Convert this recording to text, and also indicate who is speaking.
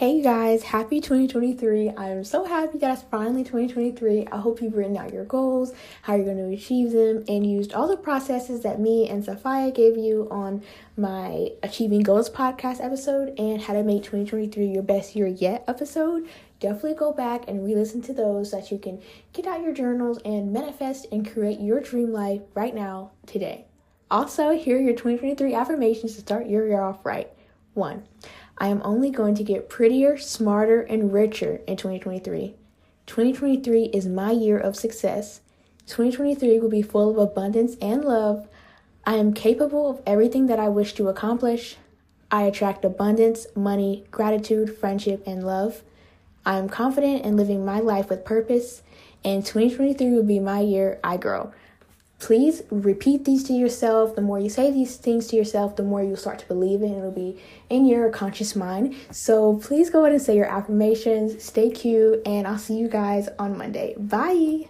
Speaker 1: Hey guys, happy 2023. I'm so happy that it's finally 2023. I hope you've written out your goals, how you're going to achieve them, and used all the processes that me and Sophia gave you on my Achieving Goals podcast episode and how to make 2023 your best year yet episode. Definitely go back and re listen to those so that you can get out your journals and manifest and create your dream life right now, today. Also, here are your 2023 affirmations to start your year off right. One, I am only going to get prettier, smarter, and richer in 2023. 2023 is my year of success. 2023 will be full of abundance and love. I am capable of everything that I wish to accomplish. I attract abundance, money, gratitude, friendship, and love. I am confident in living my life with purpose, and 2023 will be my year I grow please repeat these to yourself. The more you say these things to yourself, the more you'll start to believe it. It'll be in your conscious mind. So please go ahead and say your affirmations. Stay cute, and I'll see you guys on Monday. Bye.